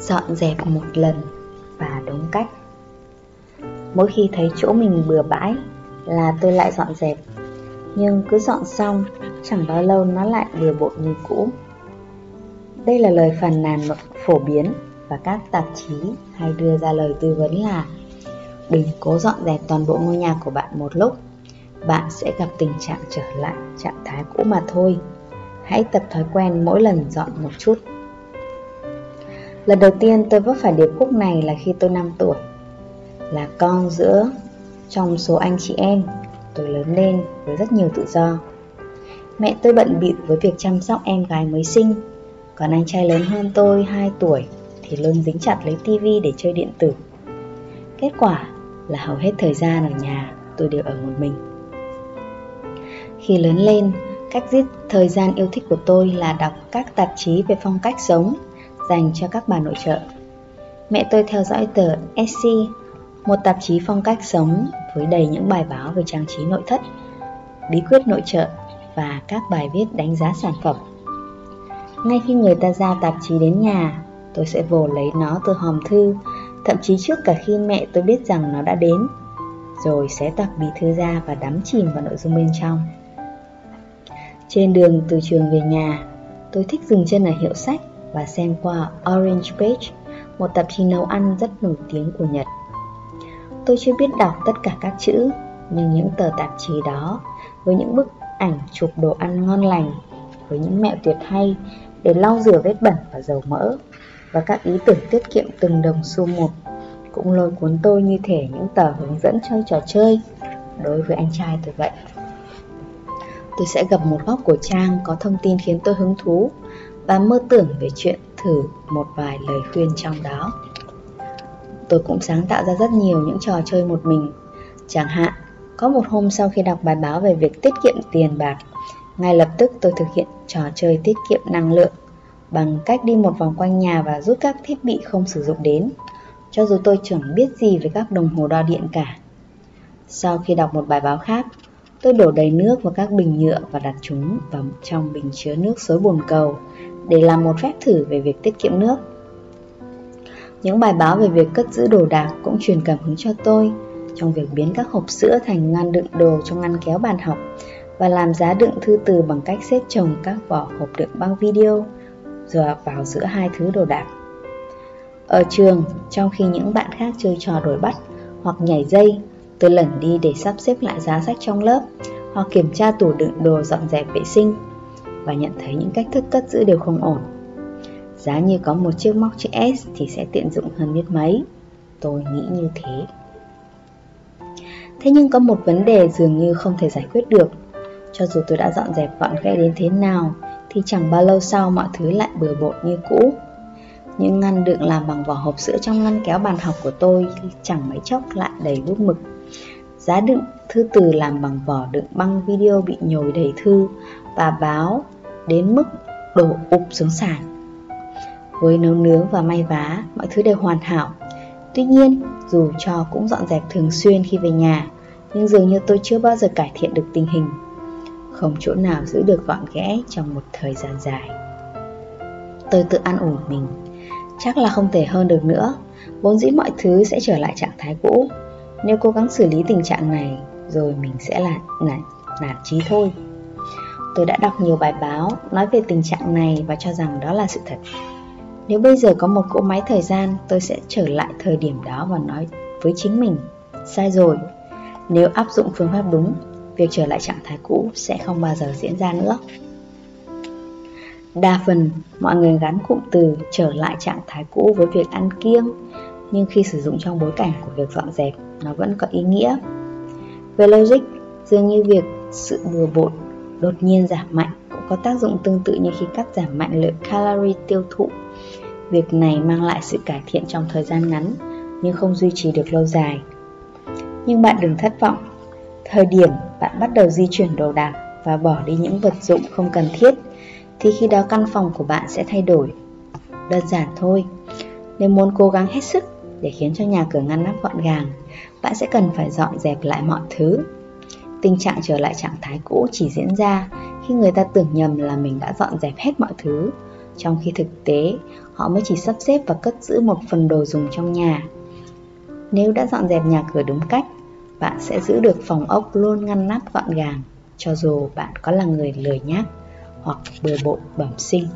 Dọn dẹp một lần và đúng cách. Mỗi khi thấy chỗ mình bừa bãi là tôi lại dọn dẹp Nhưng cứ dọn xong, chẳng bao lâu nó lại bừa bộn như cũ. Đây là lời phàn nàn phổ biến và các tạp chí hay đưa ra lời tư vấn là Đừng cố dọn dẹp toàn bộ ngôi nhà của bạn một lúc Bạn sẽ gặp tình trạng trở lại trạng thái cũ mà thôi. Hãy tập thói quen mỗi lần dọn một chút. Lần đầu tiên tôi vấp phải điệp khúc này là khi tôi 5 tuổi. Là con giữa trong số anh chị em Tôi lớn lên với rất nhiều tự do. Mẹ tôi bận bịu với việc chăm sóc em gái mới sinh. Còn anh trai lớn hơn tôi 2 tuổi Thì luôn dính chặt lấy tivi để chơi điện tử. Kết quả là hầu hết thời gian ở nhà tôi đều ở một mình. Khi lớn lên, cách giết thời gian yêu thích của tôi là đọc các tạp chí về phong cách sống dành cho các bà nội trợ. Mẹ tôi theo dõi tờ SC, một tạp chí phong cách sống với đầy những bài báo về trang trí nội thất, bí quyết nội trợ và các bài viết đánh giá sản phẩm. Ngay khi người ta ra tạp chí đến nhà, tôi sẽ vồ lấy nó từ hòm thư, thậm chí trước cả khi mẹ tôi biết rằng nó đã đến, rồi xé tập bí thư ra và đắm chìm vào nội dung bên trong. Trên đường từ trường về nhà, tôi thích dừng chân ở hiệu sách và xem qua Orange Page, một tạp chí nấu ăn rất nổi tiếng của Nhật. Tôi chưa biết đọc tất cả các chữ, nhưng những tờ tạp chí đó với những bức ảnh chụp đồ ăn ngon lành, với những mẹo tuyệt hay để lau rửa vết bẩn và dầu mỡ và các ý tưởng tiết kiệm từng đồng xu một cũng lôi cuốn tôi như thể những tờ hướng dẫn chơi trò chơi đối với anh trai tôi vậy. Tôi sẽ gặp một góc của trang có thông tin khiến tôi hứng thú và mơ tưởng về chuyện thử một vài lời khuyên trong đó. Tôi cũng sáng tạo ra rất nhiều những trò chơi một mình. Chẳng hạn, có một hôm sau khi đọc bài báo về việc tiết kiệm tiền bạc, ngay lập tức tôi thực hiện trò chơi tiết kiệm năng lượng bằng cách đi một vòng quanh nhà và rút các thiết bị không sử dụng đến, cho dù tôi chẳng biết gì về các đồng hồ đo điện cả. Sau khi đọc một bài báo khác, tôi đổ đầy nước vào các bình nhựa và đặt chúng vào trong bình chứa nước suối bồn cầu để làm một phép thử về việc tiết kiệm nước. Những bài báo về việc cất giữ đồ đạc cũng truyền cảm hứng cho tôi trong việc biến các hộp sữa thành ngăn đựng đồ trong ngăn kéo bàn học và làm giá đựng thư từ bằng cách xếp chồng các vỏ hộp đựng băng video rồi vào giữa hai thứ đồ đạc. Ở trường, trong khi những bạn khác chơi trò đổi bắt hoặc nhảy dây, tôi lẩn đi để sắp xếp lại giá sách trong lớp hoặc kiểm tra tủ đựng đồ dọn dẹp vệ sinh và nhận thấy những cách thức cất giữ đều không ổn. Giá như có một chiếc móc chữ S thì sẽ tiện dụng hơn biết mấy. Tôi nghĩ như thế. Thế nhưng có một vấn đề dường như không thể giải quyết được. Cho dù tôi đã dọn dẹp gọn gẽ đến thế nào, thì chẳng bao lâu sau mọi thứ lại bừa bộn như cũ. Những ngăn đựng làm bằng vỏ hộp sữa trong ngăn kéo bàn học của tôi chẳng mấy chốc lại đầy bút mực. Giá đựng thư từ làm bằng vỏ đựng băng video bị nhồi đầy thư và báo đến mức đổ ụp xuống sàn. Với nấu nướng và may vá, mọi thứ đều hoàn hảo. Tuy nhiên, dù cho cũng dọn dẹp thường xuyên khi về nhà, nhưng dường như tôi chưa bao giờ cải thiện được tình hình. Không chỗ nào giữ được gọn ghẽ trong một thời gian dài. Tôi tự an ủi mình, chắc là không thể hơn được nữa, vốn dĩ mọi thứ sẽ trở lại trạng thái cũ. Nếu cố gắng xử lý tình trạng này, rồi mình sẽ là nản, nản trí thôi. Tôi đã đọc nhiều bài báo nói về tình trạng này và cho rằng đó là sự thật. Nếu bây giờ có một cỗ máy thời gian, tôi sẽ trở lại thời điểm đó và nói với chính mình, sai rồi. Nếu áp dụng phương pháp đúng, việc trở lại trạng thái cũ sẽ không bao giờ diễn ra nữa. Đa phần, mọi người gắn cụm từ trở lại trạng thái cũ với việc ăn kiêng, nhưng khi sử dụng trong bối cảnh của việc dọn dẹp, nó vẫn có ý nghĩa. Về logic, dường như việc sự bừa bộn đột nhiên giảm mạnh cũng có tác dụng tương tự như khi cắt giảm mạnh lượng calorie tiêu thụ. Việc này mang lại sự cải thiện trong thời gian ngắn nhưng không duy trì được lâu dài. Nhưng bạn đừng thất vọng. Thời điểm bạn bắt đầu di chuyển đồ đạc và bỏ đi những vật dụng không cần thiết thì khi đó căn phòng của bạn sẽ thay đổi. Đơn giản thôi. Nếu muốn cố gắng hết sức để khiến cho nhà cửa ngăn nắp gọn gàng, bạn sẽ cần phải dọn dẹp lại mọi thứ Tình trạng trở lại trạng thái cũ chỉ diễn ra khi người ta tưởng nhầm là mình đã dọn dẹp hết mọi thứ, trong khi thực tế họ mới chỉ sắp xếp và cất giữ một phần đồ dùng trong nhà. Nếu đã dọn dẹp nhà cửa đúng cách, bạn sẽ giữ được phòng ốc luôn ngăn nắp gọn gàng, cho dù bạn có là người lười nhác hoặc bừa bộn bẩm sinh.